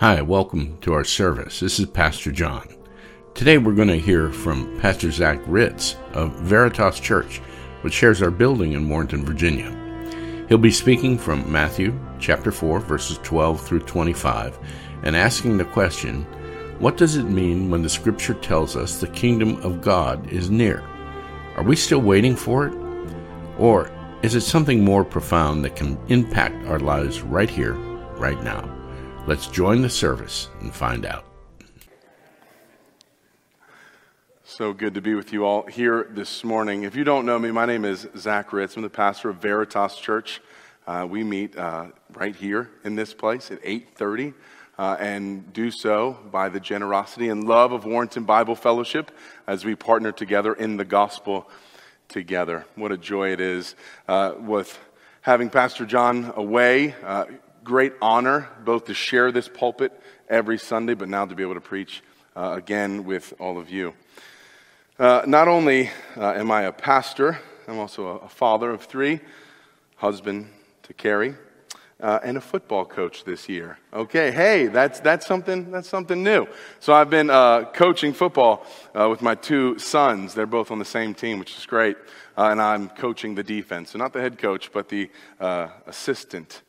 Hi, welcome to our service. This is Pastor John. Today we're going to hear from Pastor Zach Ritz of Veritas Church, which shares our building in Warrenton, Virginia. He'll be speaking from Matthew chapter 4 verses 12 through 25 and asking the question, what does it mean when the scripture tells us the kingdom of God is near? Are we still waiting for it? Or is it something more profound that can impact our lives right here, right now? Let's join the service and find out. So good to be with you all here this morning. If you don't know me, my name is Zach Ritz. I'm the pastor of Veritas Church. Uh, we meet uh, right here in this place at 8:30, uh, and do so by the generosity and love of Warrenton Bible Fellowship as we partner together in the gospel together. What a joy it is uh, with having Pastor John away uh, great honor both to share this pulpit every Sunday, but now to be able to preach uh, again with all of you. Uh, not only uh, am I a pastor, I'm also a, a, father of three, husband to Carrie, uh, and a football coach this year. Okay, hey, that's, that's, something, that's something new. So I've been uh, coaching football uh, with my two sons. They're both on the same team, which is great. and I'm coaching the defense. So not the head coach, but the assistant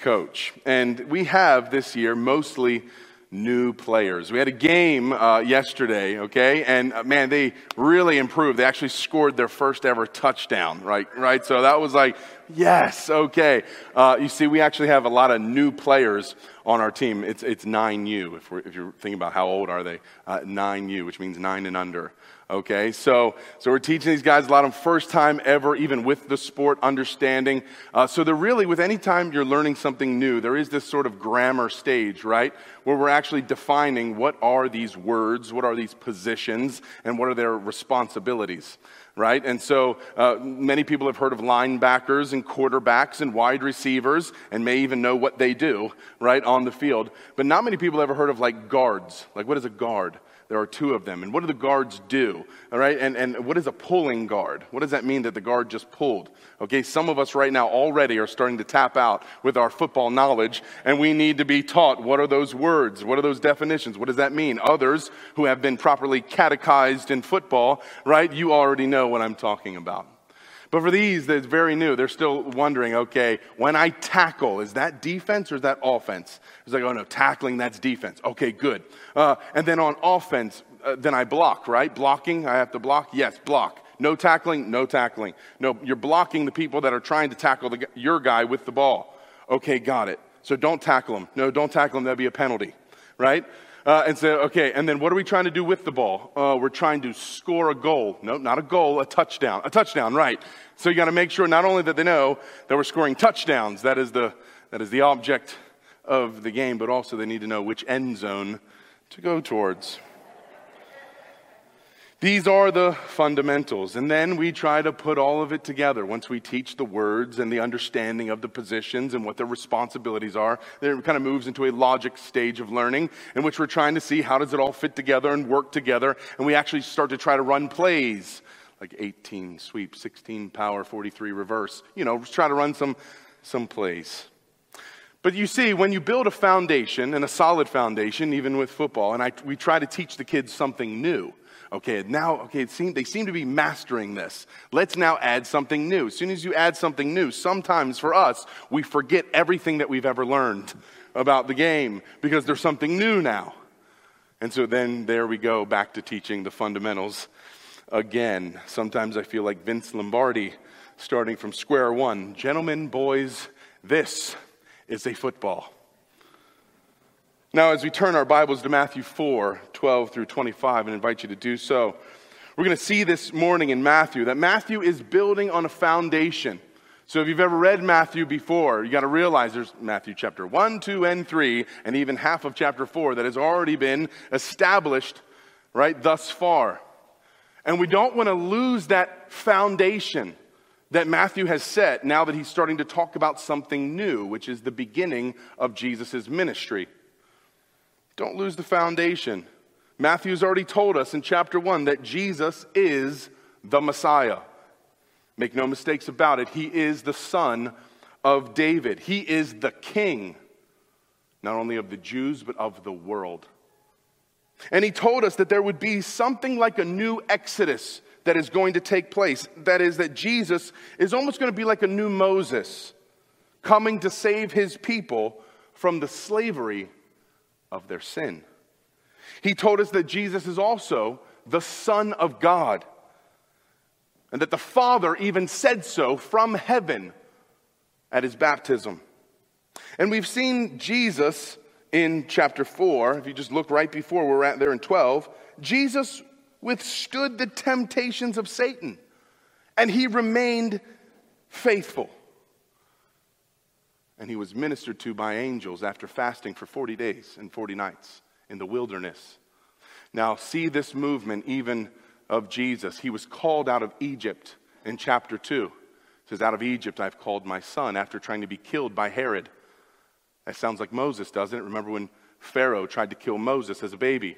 coach. And we have this year mostly new players. We had a game uh, yesterday, okay, and uh, man, they really improved. They actually scored their first ever touchdown, right? Right. So that was like, yes, okay. Uh, you see, we actually have a lot of new players on our team. It's it's nine U. If, if you're thinking about how old are they, uh, nine U, which means nine and under. Okay, so, so we're teaching these guys a lot of first time ever, even with the sport understanding. Uh, so they're really, with any time you're learning something new, there is this sort of grammar stage, right? Where we're actually defining what are these words, what are these positions, and what are their responsibilities, right? And so uh, many people have heard of linebackers and quarterbacks and wide receivers and may even know what they do, right, on the field. But not many people ever heard of like guards. Like, what is a guard? There are two of them. And what do the guards do? All right. And, and what is a pulling guard? What does that mean that the guard just pulled? Okay. Some of us right now already are starting to tap out with our football knowledge, and we need to be taught what are those words? What are those definitions? What does that mean? Others who have been properly catechized in football, right? You already know what I'm talking about. But for these that's very new, they're still wondering, okay, when I tackle, is that defense or is that offense? It's like, oh no, tackling, that's defense. Okay, good. Uh, and then on offense, uh, then I block, right? Blocking, I have to block? Yes, block. No tackling, no tackling. No, you're blocking the people that are trying to tackle the, your guy with the ball. Okay, got it. So don't tackle them. No, don't tackle them. That'd be a penalty, right? Uh, and so, okay, and then what are we trying to do with the ball? Uh, we're trying to score a goal. No, not a goal, a touchdown. A touchdown, right. So you got to make sure not only that they know that we're scoring touchdowns, that is, the, that is the object of the game, but also they need to know which end zone to go towards. These are the fundamentals. And then we try to put all of it together. Once we teach the words and the understanding of the positions and what their responsibilities are, then it kind of moves into a logic stage of learning in which we're trying to see how does it all fit together and work together. And we actually start to try to run plays like 18 sweep, 16 power, 43 reverse. You know, try to run some, some plays. But you see, when you build a foundation and a solid foundation, even with football, and I, we try to teach the kids something new Okay, now, okay, seem, they seem to be mastering this. Let's now add something new. As soon as you add something new, sometimes for us, we forget everything that we've ever learned about the game because there's something new now. And so then there we go back to teaching the fundamentals again. Sometimes I feel like Vince Lombardi starting from square one. Gentlemen, boys, this is a football. Now, as we turn our Bibles to Matthew 4 12 through 25, and invite you to do so, we're going to see this morning in Matthew that Matthew is building on a foundation. So, if you've ever read Matthew before, you got to realize there's Matthew chapter 1, 2, and 3, and even half of chapter 4 that has already been established, right, thus far. And we don't want to lose that foundation that Matthew has set now that he's starting to talk about something new, which is the beginning of Jesus' ministry. Don't lose the foundation. Matthew's already told us in chapter 1 that Jesus is the Messiah. Make no mistakes about it. He is the son of David. He is the king. not only of the Jews, but of the world. And he told us that there would be something like a new exodus that is going to take place. That is, that Jesus is almost going to be like a new Moses coming to save his people from the slavery of their sin. He told us that Jesus is also the Son of God and that the Father even said so from heaven at his baptism. And we've seen Jesus in chapter 4, if you just look right before we're at there in 12, Jesus withstood the temptations of Satan and he remained faithful. And he was ministered to by angels after fasting for 40 days and 40 nights in the wilderness. Now, see this movement even of Jesus. He was called out of Egypt in chapter 2. It says, Out of Egypt I've called my son after trying to be killed by Herod. That sounds like Moses, doesn't it? Remember when Pharaoh tried to kill Moses as a baby?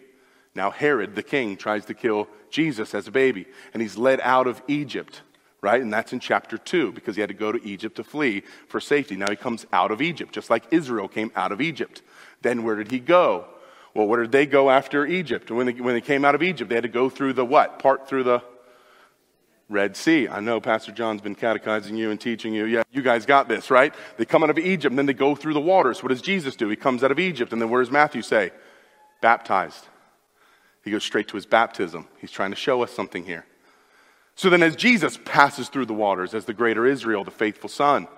Now Herod, the king, tries to kill Jesus as a baby, and he's led out of Egypt, right? And that's in chapter 2 because he had to go to Egypt to flee for safety. Now he comes out of Egypt, just like Israel came out of Egypt. Then where did he go? Well, where did they go after Egypt? When they, when they came out of Egypt, they had to go through the what? Part through the Red Sea. I know Pastor John's been catechizing you and teaching you. Yeah, you guys got this, right? They come out of Egypt and then they go through the waters. What does Jesus do? He comes out of Egypt and then what does Matthew say? Baptized. He goes straight to his baptism. He's trying to show us something here. So then, as Jesus passes through the waters as the greater Israel, the faithful son,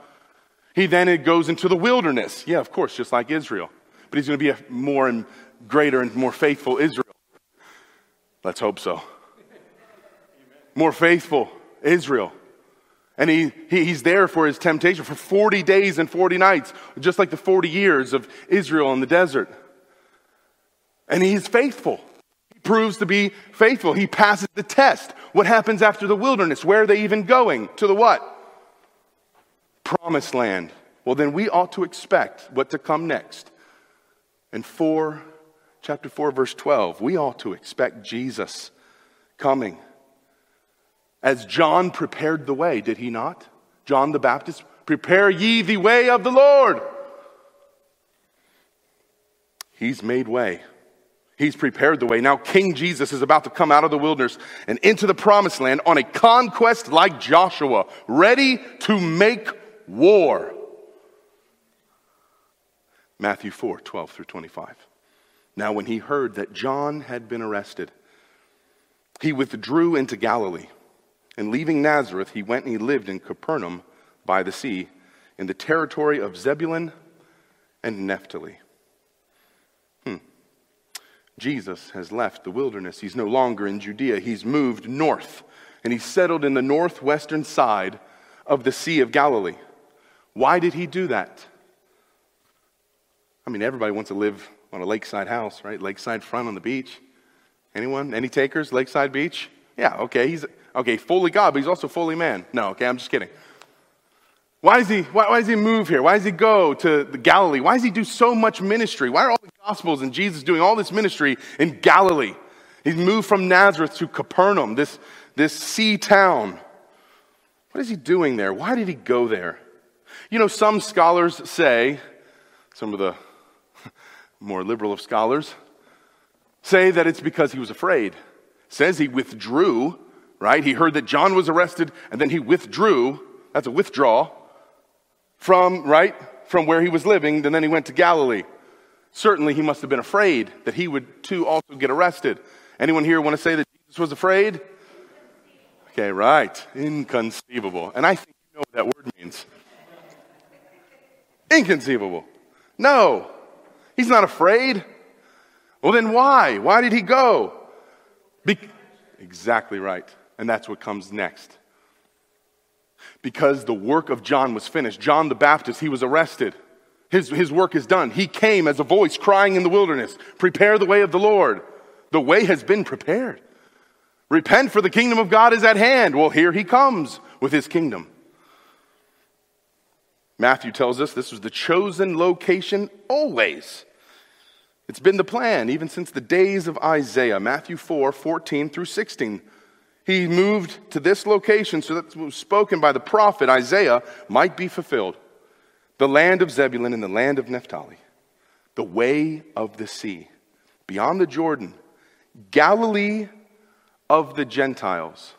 he then goes into the wilderness. Yeah, of course, just like Israel. But he's going to be a more and greater and more faithful Israel. Let's hope so. More faithful Israel. And he, he, he's there for his temptation for 40 days and 40 nights, just like the 40 years of Israel in the desert. And he's faithful. Proves to be faithful. He passes the test. What happens after the wilderness? Where are they even going? To the what? Promised land. Well, then we ought to expect what to come next. And 4 chapter 4, verse 12, we ought to expect Jesus coming. As John prepared the way, did he not? John the Baptist, prepare ye the way of the Lord. He's made way. He's prepared the way. Now, King Jesus is about to come out of the wilderness and into the promised land on a conquest like Joshua, ready to make war. Matthew 4 12 through 25. Now, when he heard that John had been arrested, he withdrew into Galilee. And leaving Nazareth, he went and he lived in Capernaum by the sea, in the territory of Zebulun and Naphtali. Jesus has left the wilderness. He's no longer in Judea. He's moved north, and he's settled in the northwestern side of the Sea of Galilee. Why did he do that? I mean, everybody wants to live on a lakeside house, right? Lakeside front on the beach. Anyone? Any takers? Lakeside beach? Yeah, okay. He's okay, fully God, but he's also fully man. No, okay, I'm just kidding. Why does he why, why does he move here? Why does he go to the Galilee? Why does he do so much ministry? Why are all the gospels and Jesus doing all this ministry in Galilee? He's moved from Nazareth to Capernaum, this, this sea town. What is he doing there? Why did he go there? You know, some scholars say, some of the more liberal of scholars, say that it's because he was afraid. says he withdrew, right? He heard that John was arrested and then he withdrew. That's a withdraw from, right? From where he was living, and then he went to Galilee. Certainly he must have been afraid that he would too also get arrested. Anyone here want to say that Jesus was afraid? Okay, right. Inconceivable. And I think you know what that word means. Inconceivable. No. He's not afraid. Well, then why? Why did he go? Be- exactly right. And that's what comes next. Because the work of John was finished. John the Baptist, he was arrested. His, his work is done. He came as a voice crying in the wilderness Prepare the way of the Lord. The way has been prepared. Repent, for the kingdom of God is at hand. Well, here he comes with his kingdom. Matthew tells us this was the chosen location always. It's been the plan even since the days of Isaiah, Matthew 4 14 through 16. He moved to this location so that what was spoken by the prophet Isaiah might be fulfilled the land of Zebulun and the land of Naphtali, the way of the sea, beyond the Jordan, Galilee of the Gentiles.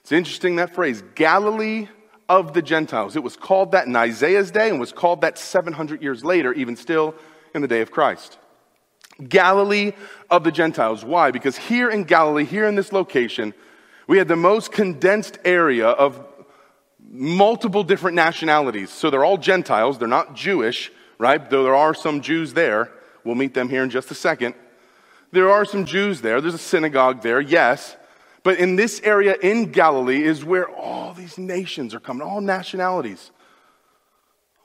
It's interesting that phrase, Galilee of the Gentiles. It was called that in Isaiah's day and was called that 700 years later, even still in the day of Christ. Galilee of the Gentiles. Why? Because here in Galilee, here in this location, we had the most condensed area of multiple different nationalities. So they're all Gentiles, they're not Jewish, right? Though there are some Jews there. We'll meet them here in just a second. There are some Jews there. There's a synagogue there, yes. But in this area in Galilee is where all these nations are coming, all nationalities,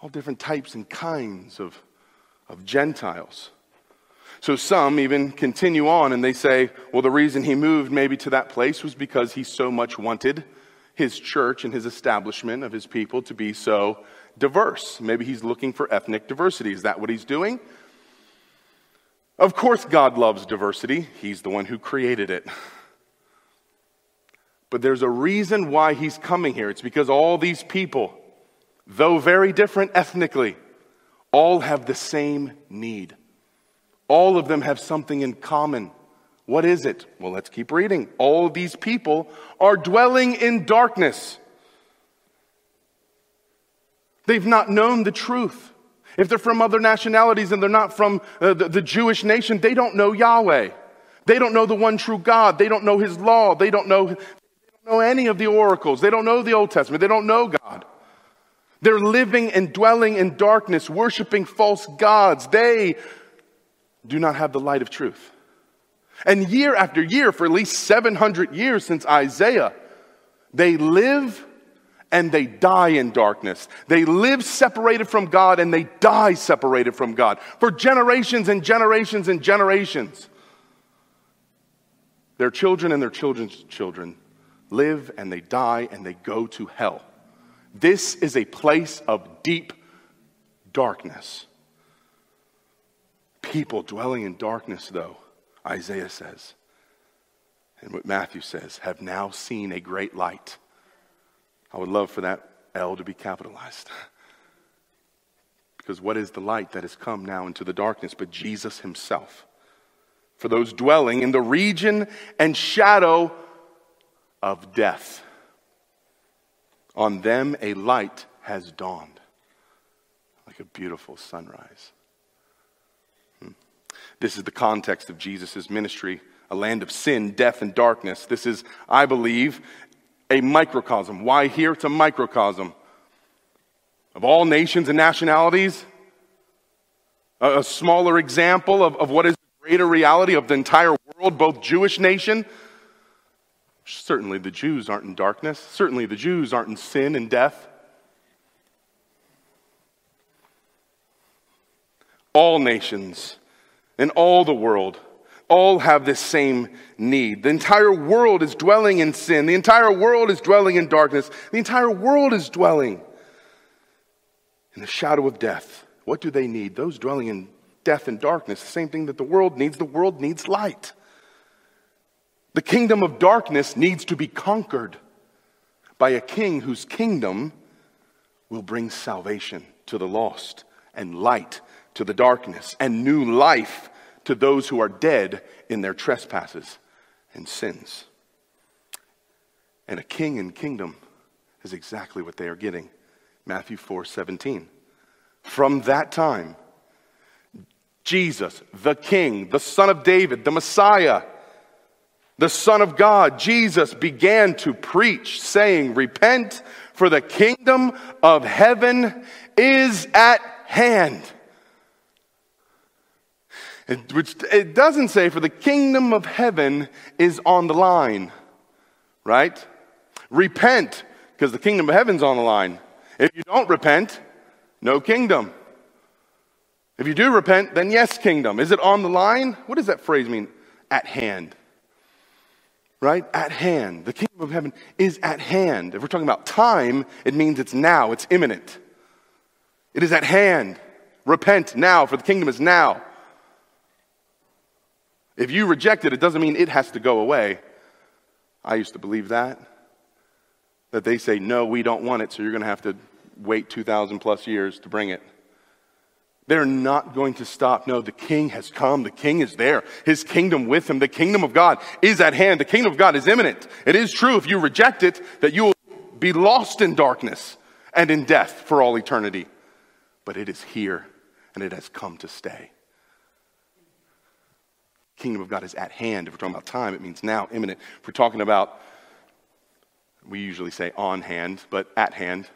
all different types and kinds of, of Gentiles. So some even continue on and they say, well, the reason he moved maybe to that place was because he so much wanted his church and his establishment of his people to be so diverse. Maybe he's looking for ethnic diversity. Is that what he's doing? Of course, God loves diversity. He's the one who created it. But there's a reason why he's coming here. It's because all these people, though very different ethnically, all have the same need. All of them have something in common. What is it? Well, let's keep reading. All these people are dwelling in darkness. They've not known the truth. If they're from other nationalities and they're not from uh, the, the Jewish nation, they don't know Yahweh. They don't know the one true God. They don't know His law. They don't know, they don't know any of the oracles. They don't know the Old Testament. They don't know God. They're living and dwelling in darkness, worshiping false gods. They do not have the light of truth. And year after year, for at least 700 years since Isaiah, they live and they die in darkness. They live separated from God and they die separated from God for generations and generations and generations. Their children and their children's children live and they die and they go to hell. This is a place of deep darkness. People dwelling in darkness, though, Isaiah says, and what Matthew says, have now seen a great light. I would love for that L to be capitalized. because what is the light that has come now into the darkness but Jesus himself? For those dwelling in the region and shadow of death, on them a light has dawned like a beautiful sunrise. This is the context of Jesus' ministry a land of sin, death, and darkness. This is, I believe, a microcosm. Why here? It's a microcosm of all nations and nationalities. A, a smaller example of, of what is the greater reality of the entire world, both Jewish nation. Certainly the Jews aren't in darkness. Certainly the Jews aren't in sin and death. All nations in all the world all have this same need. The entire world is dwelling in sin. The entire world is dwelling in darkness. The entire world is dwelling in the shadow of death. What do they need? Those dwelling in death and darkness, the same thing that the world needs. The world needs light. The kingdom of darkness needs to be conquered by a king whose kingdom will bring salvation to the lost and light to the darkness and new life to those who are dead in their trespasses and sins. And a king and kingdom is exactly what they are getting. Matthew 4 17. From that time, Jesus, the King, the Son of David, the Messiah, the Son of God, Jesus began to preach, saying, Repent, for the kingdom of heaven is at hand. It, which it doesn't say, for the kingdom of heaven is on the line, right? Repent, because the kingdom of heaven's on the line. If you don't repent, no kingdom. If you do repent, then yes, kingdom. Is it on the line? What does that phrase mean? At hand. Right? At hand. The kingdom of heaven is at hand. If we're talking about time, it means it's now, it's imminent. It is at hand. Repent now, for the kingdom is now. If you reject it, it doesn't mean it has to go away. I used to believe that. That they say, no, we don't want it, so you're going to have to wait 2,000 plus years to bring it. They're not going to stop. No, the king has come. The king is there. His kingdom with him. The kingdom of God is at hand. The kingdom of God is imminent. It is true if you reject it that you will be lost in darkness and in death for all eternity. But it is here and it has come to stay. Kingdom of God is at hand. If we're talking about time, it means now, imminent. If we're talking about, we usually say on hand, but at hand,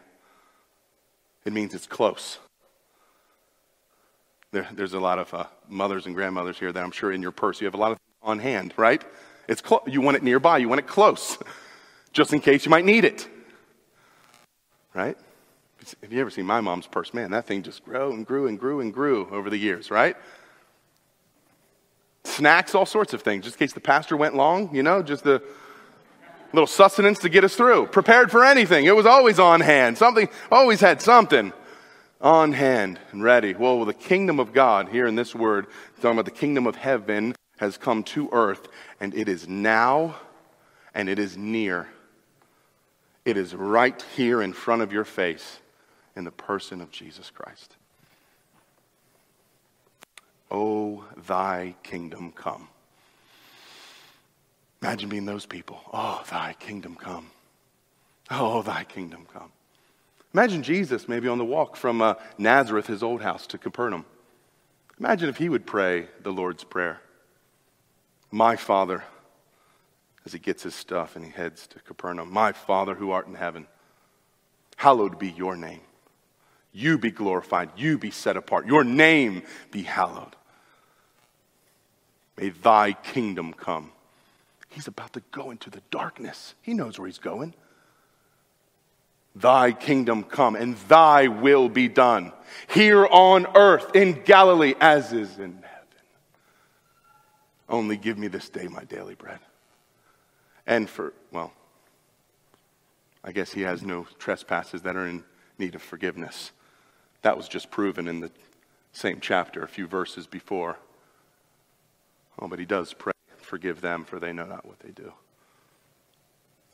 it means it's close. There, there's a lot of uh, mothers and grandmothers here that I'm sure in your purse you have a lot of on hand, right? It's clo- you want it nearby, you want it close, just in case you might need it, right? Have you ever seen my mom's purse? Man, that thing just grew and grew and grew and grew over the years, right? Snacks, all sorts of things, just in case the pastor went long, you know, just the little sustenance to get us through. Prepared for anything. It was always on hand. Something, always had something on hand and ready. Well, the kingdom of God, here in this word, talking about the kingdom of heaven, has come to earth, and it is now and it is near. It is right here in front of your face in the person of Jesus Christ. Oh, thy kingdom come. Imagine being those people. Oh, thy kingdom come. Oh, thy kingdom come. Imagine Jesus maybe on the walk from uh, Nazareth, his old house, to Capernaum. Imagine if he would pray the Lord's Prayer. My Father, as he gets his stuff and he heads to Capernaum. My Father who art in heaven, hallowed be your name. You be glorified. You be set apart. Your name be hallowed. May thy kingdom come. He's about to go into the darkness. He knows where he's going. Thy kingdom come and thy will be done here on earth in Galilee as is in heaven. Only give me this day my daily bread. And for, well, I guess he has no trespasses that are in need of forgiveness. That was just proven in the same chapter, a few verses before. Oh, but he does pray, forgive them, for they know not what they do.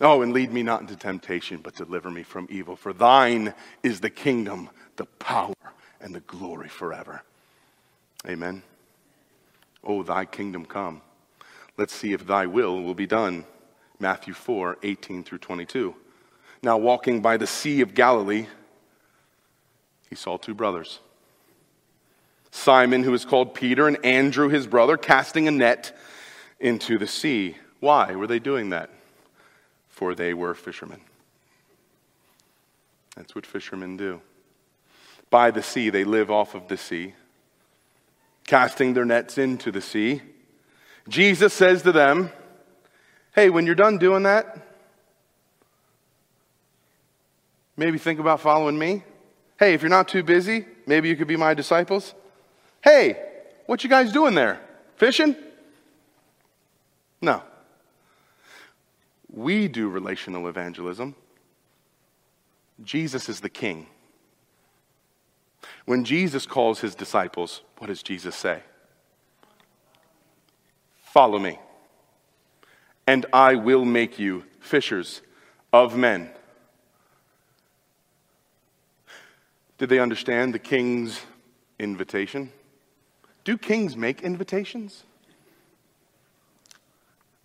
Oh, and lead me not into temptation, but deliver me from evil. For thine is the kingdom, the power, and the glory forever. Amen. Oh, thy kingdom come. Let's see if thy will will be done. Matthew 4 18 through 22. Now, walking by the Sea of Galilee, he saw two brothers Simon, who is called Peter, and Andrew, his brother, casting a net into the sea. Why were they doing that? for they were fishermen. That's what fishermen do. By the sea, they live off of the sea, casting their nets into the sea. Jesus says to them, Hey, when you're done doing that, maybe think about following me. Hey, if you're not too busy, maybe you could be my disciples. Hey, what you guys doing there? Fishing? No. We do relational evangelism. Jesus is the king. When Jesus calls his disciples, what does Jesus say? Follow me, and I will make you fishers of men. Did they understand the king's invitation? Do kings make invitations?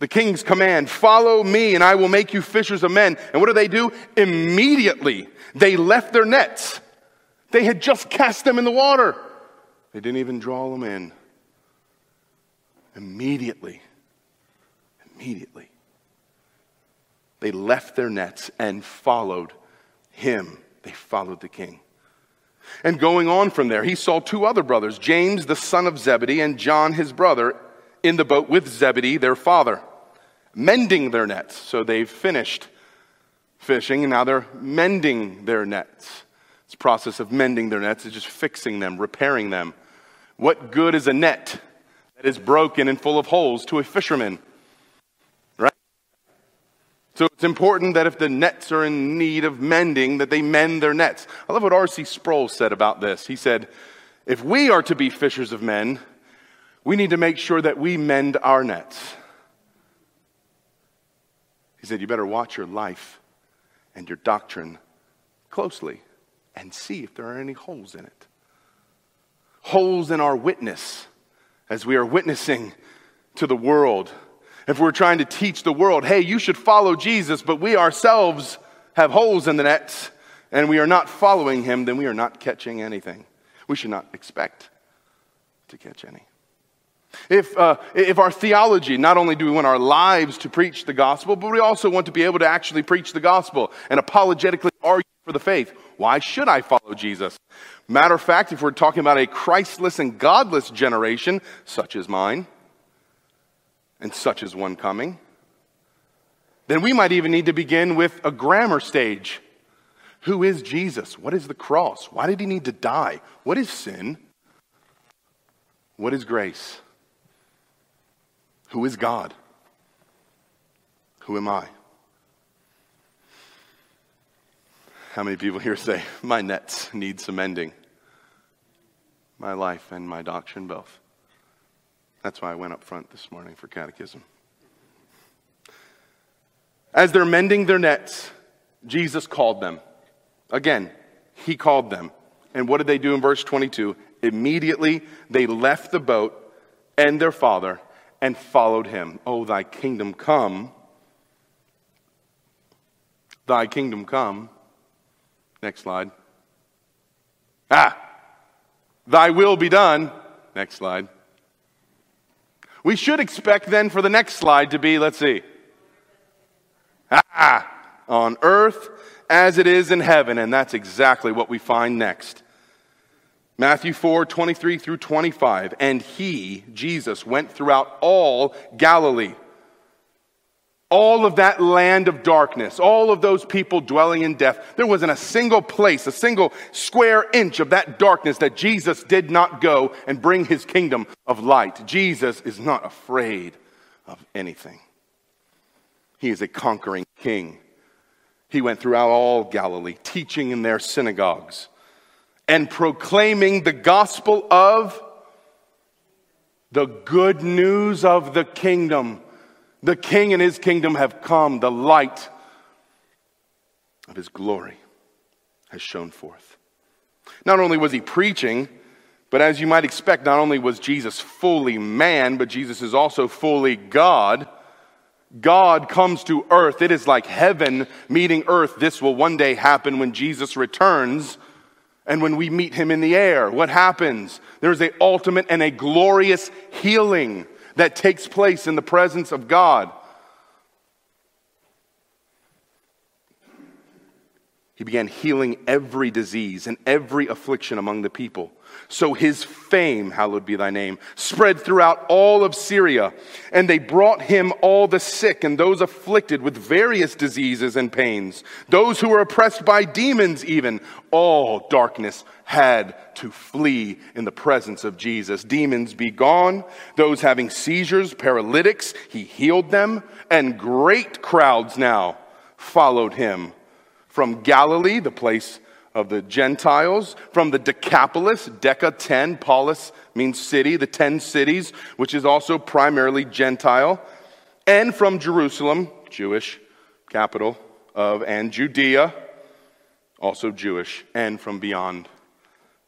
the king's command, follow me and I will make you fishers of men. And what do they do? Immediately, they left their nets. They had just cast them in the water. They didn't even draw them in. Immediately, immediately, they left their nets and followed him. They followed the king. And going on from there, he saw two other brothers, James, the son of Zebedee, and John, his brother, in the boat with Zebedee, their father mending their nets. So they've finished fishing and now they're mending their nets. This process of mending their nets is just fixing them, repairing them. What good is a net that is broken and full of holes to a fisherman? So it's important that if the nets are in need of mending, that they mend their nets. I love what R.C. Sproul said about this. He said, if we are to be fishers of men, we need to make sure that we mend our nets. He said, You better watch your life and your doctrine closely and see if there are any holes in it. holes in our witness as we are witnessing to the world. If we're trying to teach the world, hey, you should follow Jesus, but we ourselves have holes in the nets and we are not following him, then we are not catching anything. We should not expect to catch any. If, uh, if our theology, not only do we want our lives to preach the gospel, but we also want to be able to actually preach the gospel and apologetically argue for the faith. Why should I follow Jesus? Matter of fact, if we're talking about a Christless and godless generation, such as mine, and such as one coming, then we might even need to begin with a grammar stage. Who is Jesus? What is the cross? Why did he need to die? What is sin? What is grace? Who is God? Who am I? How many people here say, My nets need some mending? My life and my doctrine both. That's why I went up front this morning for catechism. As they're mending their nets, Jesus called them. Again, he called them. And what did they do in verse 22? Immediately they left the boat and their father and followed him. Oh, thy kingdom come. Thy kingdom come. Next slide. Ah, thy will be done. Next slide. We should expect then for the next slide to be, let's see, ah, on earth as it is in heaven. And that's exactly what we find next. Matthew 4, 23 through 25. And he, Jesus, went throughout all Galilee. All of that land of darkness, all of those people dwelling in death, there wasn't a single place, a single square inch of that darkness that Jesus did not go and bring his kingdom of light. Jesus is not afraid of anything. He is a conquering king. He went throughout all Galilee, teaching in their synagogues and proclaiming the gospel of the good news of the kingdom. The king and his kingdom have come. The light of his glory has shone forth. Not only was he preaching, but as you might expect, not only was Jesus fully man, but Jesus is also fully God. God comes to earth. It is like heaven meeting earth. This will one day happen when Jesus returns. And when we meet him in the air, what happens? There's a ultimate and a glorious healing that takes place in the presence of God. He began healing every disease and every affliction among the people. So his fame, hallowed be thy name, spread throughout all of Syria. And they brought him all the sick and those afflicted with various diseases and pains, those who were oppressed by demons, even. All darkness had to flee in the presence of Jesus. Demons be gone. Those having seizures, paralytics, he healed them. And great crowds now followed him from Galilee, the place of the Gentiles, from the Decapolis, Deca 10, polis means city, the 10 cities, which is also primarily Gentile, and from Jerusalem, Jewish capital of, and Judea, also Jewish, and from beyond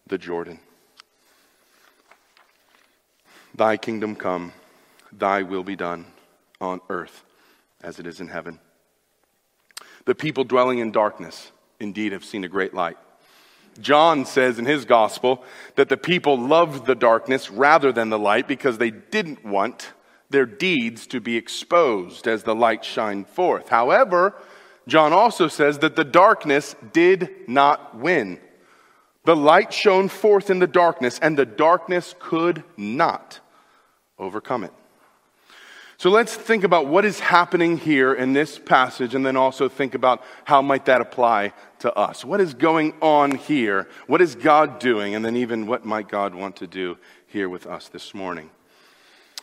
the Jordan. Thy kingdom come, thy will be done on earth as it is in heaven. The people dwelling in darkness indeed have seen a great light. John says in his gospel that the people loved the darkness rather than the light because they didn't want their deeds to be exposed as the light shined forth. However, John also says that the darkness did not win. The light shone forth in the darkness, and the darkness could not overcome it. So let's think about what is happening here in this passage and then also think about how might that apply to us. What is going on here? What is God doing? And then even what might God want to do here with us this morning?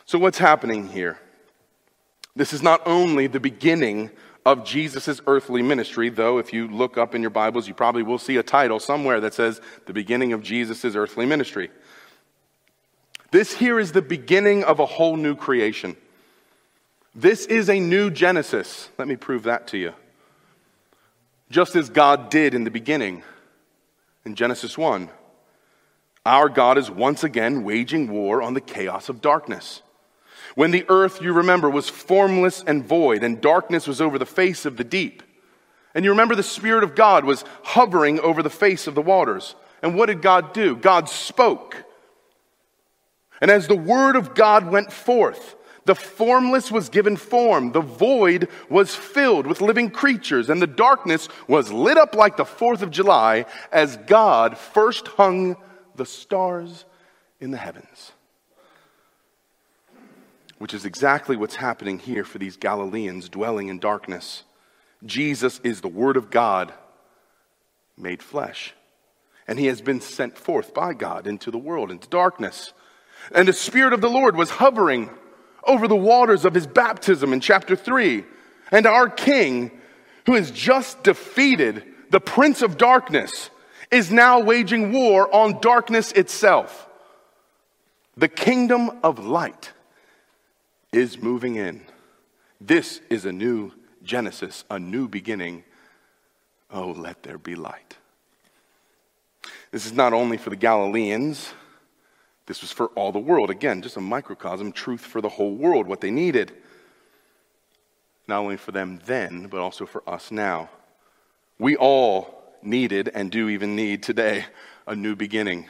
So what's happening here? This is not only the beginning of Jesus' earthly ministry, though if you look up in your Bibles, you probably will see a title somewhere that says the beginning of Jesus' earthly ministry. This here is the beginning of a whole new creation. This is a new Genesis. Let me prove that to you. Just as God did in the beginning, in Genesis 1. Our God is once again waging war on the chaos of darkness. When the earth, you remember, was formless and void, and darkness was over the face of the deep. And you remember the Spirit of God was hovering over the face of the waters. And what did God do? God spoke. And as the Word of God went forth, the formless was given form, the void was filled with living creatures, and the darkness was lit up like the 4th of July as God first hung the stars in the heavens. Which is exactly what's happening here for these Galileans dwelling in darkness. Jesus is the Word of God made flesh. And he has been sent forth by God into the world, into darkness. And the Spirit of the Lord was hovering over the waters of his baptism in chapter 3. And our King, who has just defeated the Prince of Darkness, is now waging war on darkness itself. The kingdom of light is moving in. This is a new Genesis, a new beginning. Oh, let there be light. This is not only for the Galileans, this was for all the world. Again, just a microcosm, truth for the whole world, what they needed. Not only for them then, but also for us now. We all needed and do even need today a new beginning.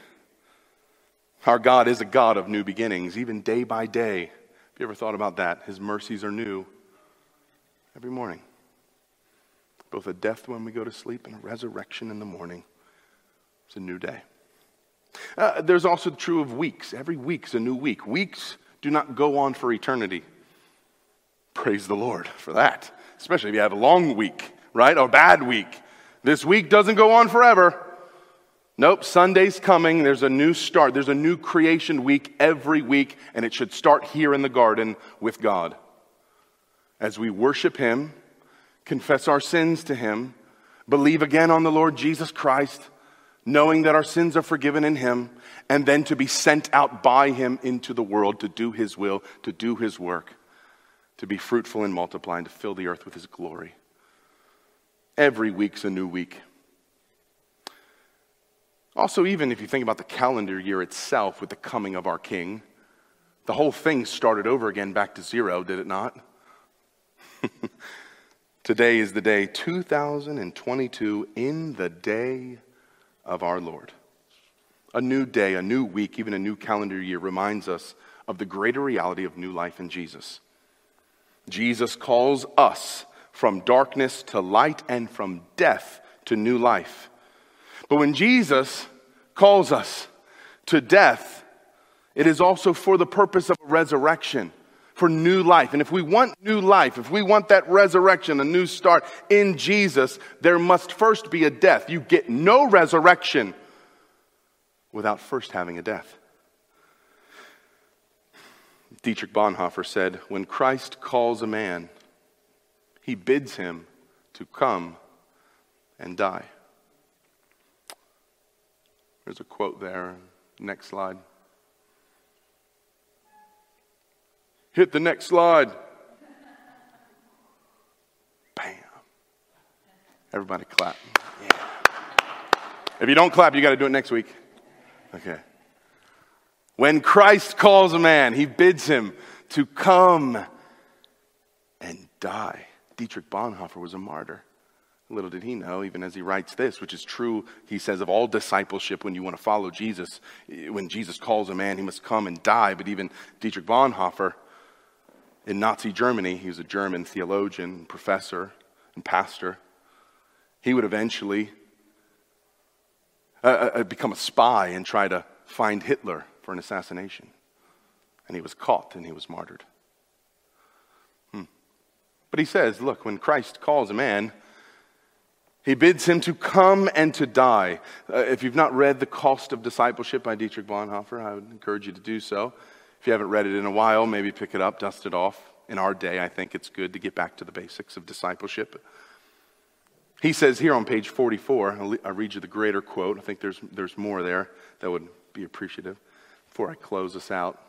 Our God is a God of new beginnings, even day by day. Have you ever thought about that? His mercies are new every morning. Both a death when we go to sleep and a resurrection in the morning. It's a new day. Uh, there's also true of weeks. Every week's a new week. Weeks do not go on for eternity. Praise the Lord for that, especially if you have a long week, right? Or a bad week. This week doesn't go on forever. Nope, Sunday's coming. There's a new start. There's a new creation week every week, and it should start here in the garden with God. As we worship Him, confess our sins to Him, believe again on the Lord Jesus Christ, knowing that our sins are forgiven in Him, and then to be sent out by Him into the world to do His will, to do His work, to be fruitful and multiply, and to fill the earth with His glory. Every week's a new week. Also, even if you think about the calendar year itself with the coming of our King, the whole thing started over again back to zero, did it not? Today is the day 2022 in the day of our Lord. A new day, a new week, even a new calendar year reminds us of the greater reality of new life in Jesus. Jesus calls us from darkness to light and from death to new life. But when Jesus calls us to death, it is also for the purpose of resurrection for new life. And if we want new life, if we want that resurrection, a new start in Jesus, there must first be a death. You get no resurrection without first having a death. Dietrich Bonhoeffer said, When Christ calls a man, he bids him to come and die. There's a quote there. Next slide. Hit the next slide. Bam. Everybody clap. Yeah. If you don't clap, you got to do it next week. Okay. When Christ calls a man, he bids him to come and die. Dietrich Bonhoeffer was a martyr. Little did he know, even as he writes this, which is true, he says, of all discipleship, when you want to follow Jesus, when Jesus calls a man, he must come and die. But even Dietrich Bonhoeffer, in Nazi Germany, he was a German theologian, professor, and pastor. He would eventually uh, uh, uh, become a spy and try to find Hitler for an assassination. And he was caught and he was martyred. Hmm. But he says, look, when Christ calls a man, he bids him to come and to die. Uh, if you've not read The Cost of Discipleship by Dietrich Bonhoeffer, I would encourage you to do so. If you haven't read it in a while, maybe pick it up, dust it off. In our day, I think it's good to get back to the basics of discipleship. He says here on page 44, I'll read you the greater quote. I think there's, there's more there that would be appreciative before I close this out.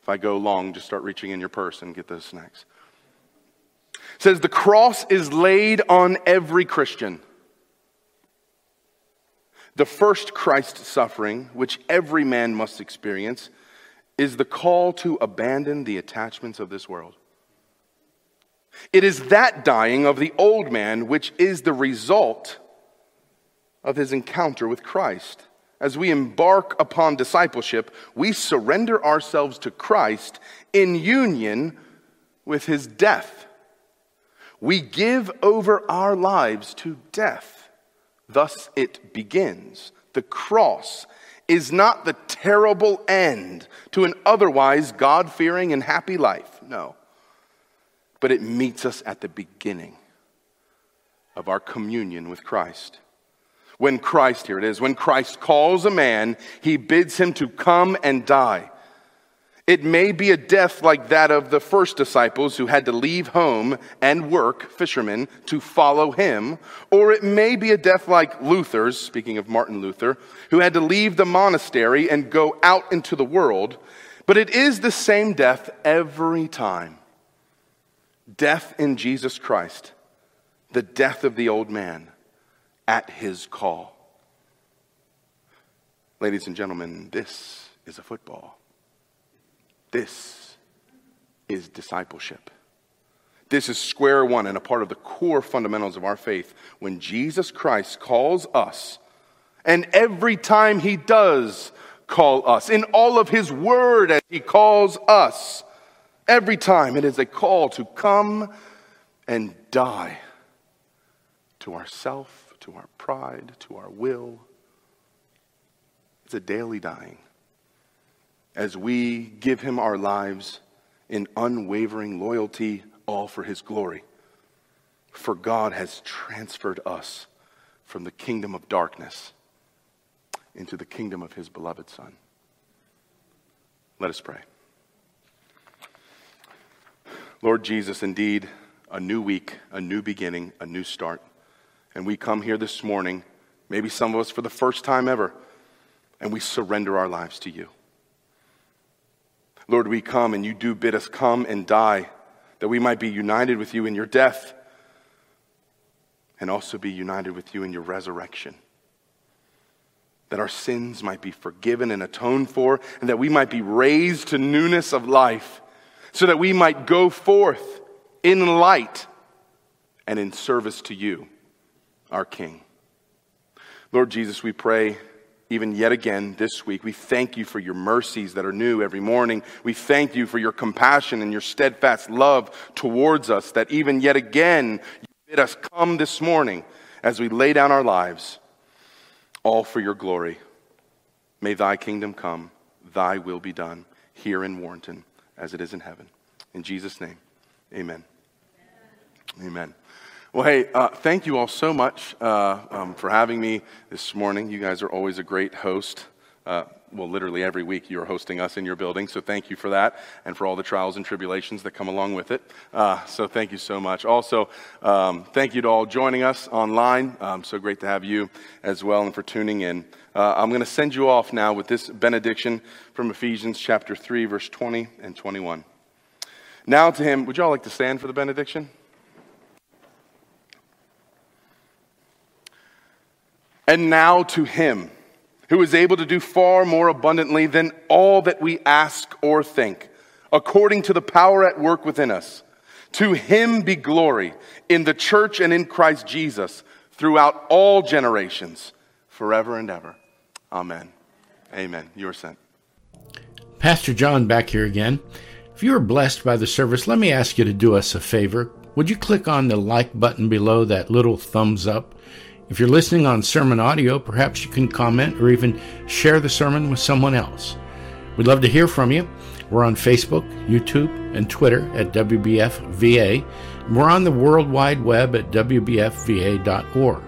If I go long, just start reaching in your purse and get those snacks. It says, The cross is laid on every Christian. The first Christ suffering, which every man must experience, is the call to abandon the attachments of this world. It is that dying of the old man which is the result of his encounter with Christ. As we embark upon discipleship, we surrender ourselves to Christ in union with his death. We give over our lives to death. Thus it begins. The cross is not the terrible end to an otherwise God fearing and happy life. No. But it meets us at the beginning of our communion with Christ. When Christ, here it is, when Christ calls a man, he bids him to come and die. It may be a death like that of the first disciples who had to leave home and work, fishermen, to follow him. Or it may be a death like Luther's, speaking of Martin Luther, who had to leave the monastery and go out into the world. But it is the same death every time death in Jesus Christ, the death of the old man at his call. Ladies and gentlemen, this is a football. This is discipleship. This is square one and a part of the core fundamentals of our faith. When Jesus Christ calls us, and every time he does call us, in all of his word as he calls us, every time it is a call to come and die to ourself, to our pride, to our will. It's a daily dying as we give him our lives in unwavering loyalty, all for his glory. For God has transferred us from the kingdom of darkness into the kingdom of his beloved Son. Let us pray. Lord Jesus, indeed, a new week, a new beginning, a new start. And we come here this morning, maybe some of us for the first time ever, and we surrender our lives to you. Lord, we come and you do bid us come and die, that we might be united with you in your death and also be united with you in your resurrection. That our sins might be forgiven and atoned for, and that we might be raised to newness of life, so that we might go forth in light and in service to you, our King. Lord Jesus, we pray even yet again this week. We thank you for your mercies that are new every morning. We thank you for your compassion and your steadfast love towards us, that even yet again you bid us come this morning as we lay down our lives, all for your glory. May thy kingdom come, thy will be done here in Warrenton as it is in heaven. In Jesus' name, amen. Amen. Well, hey, uh, thank you all so much uh, um, for having me this morning. You guys are always a great host. Uh, well, literally every week you're hosting us in your building, so thank you for that and for all the trials and tribulations that come along with it. Uh, so thank you so much. Also, um, thank you to all joining us online. Um, so great to have you as well and for tuning in. Uh, I'm going to send you off now with this benediction from Ephesians chapter 3, verse 20 and 21. Now to him, would you all like to stand for the benediction? And now to him who is able to do far more abundantly than all that we ask or think, according to the power at work within us. To him be glory in the church and in Christ Jesus throughout all generations, forever and ever. Amen. Amen. You are sent. Pastor John back here again. If you are blessed by the service, let me ask you to do us a favor. Would you click on the like button below that little thumbs up? If you're listening on sermon audio, perhaps you can comment or even share the sermon with someone else. We'd love to hear from you. We're on Facebook, YouTube, and Twitter at WBFVA. And we're on the World Wide Web at WBFVA.org.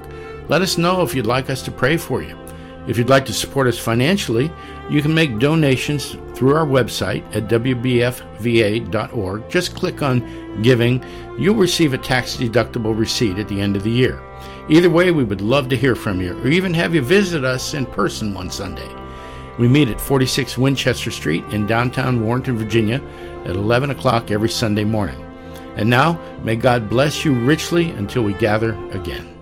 Let us know if you'd like us to pray for you. If you'd like to support us financially, you can make donations through our website at WBFVA.org. Just click on Giving. You'll receive a tax deductible receipt at the end of the year. Either way, we would love to hear from you or even have you visit us in person one Sunday. We meet at 46 Winchester Street in downtown Warrenton, Virginia at 11 o'clock every Sunday morning. And now, may God bless you richly until we gather again.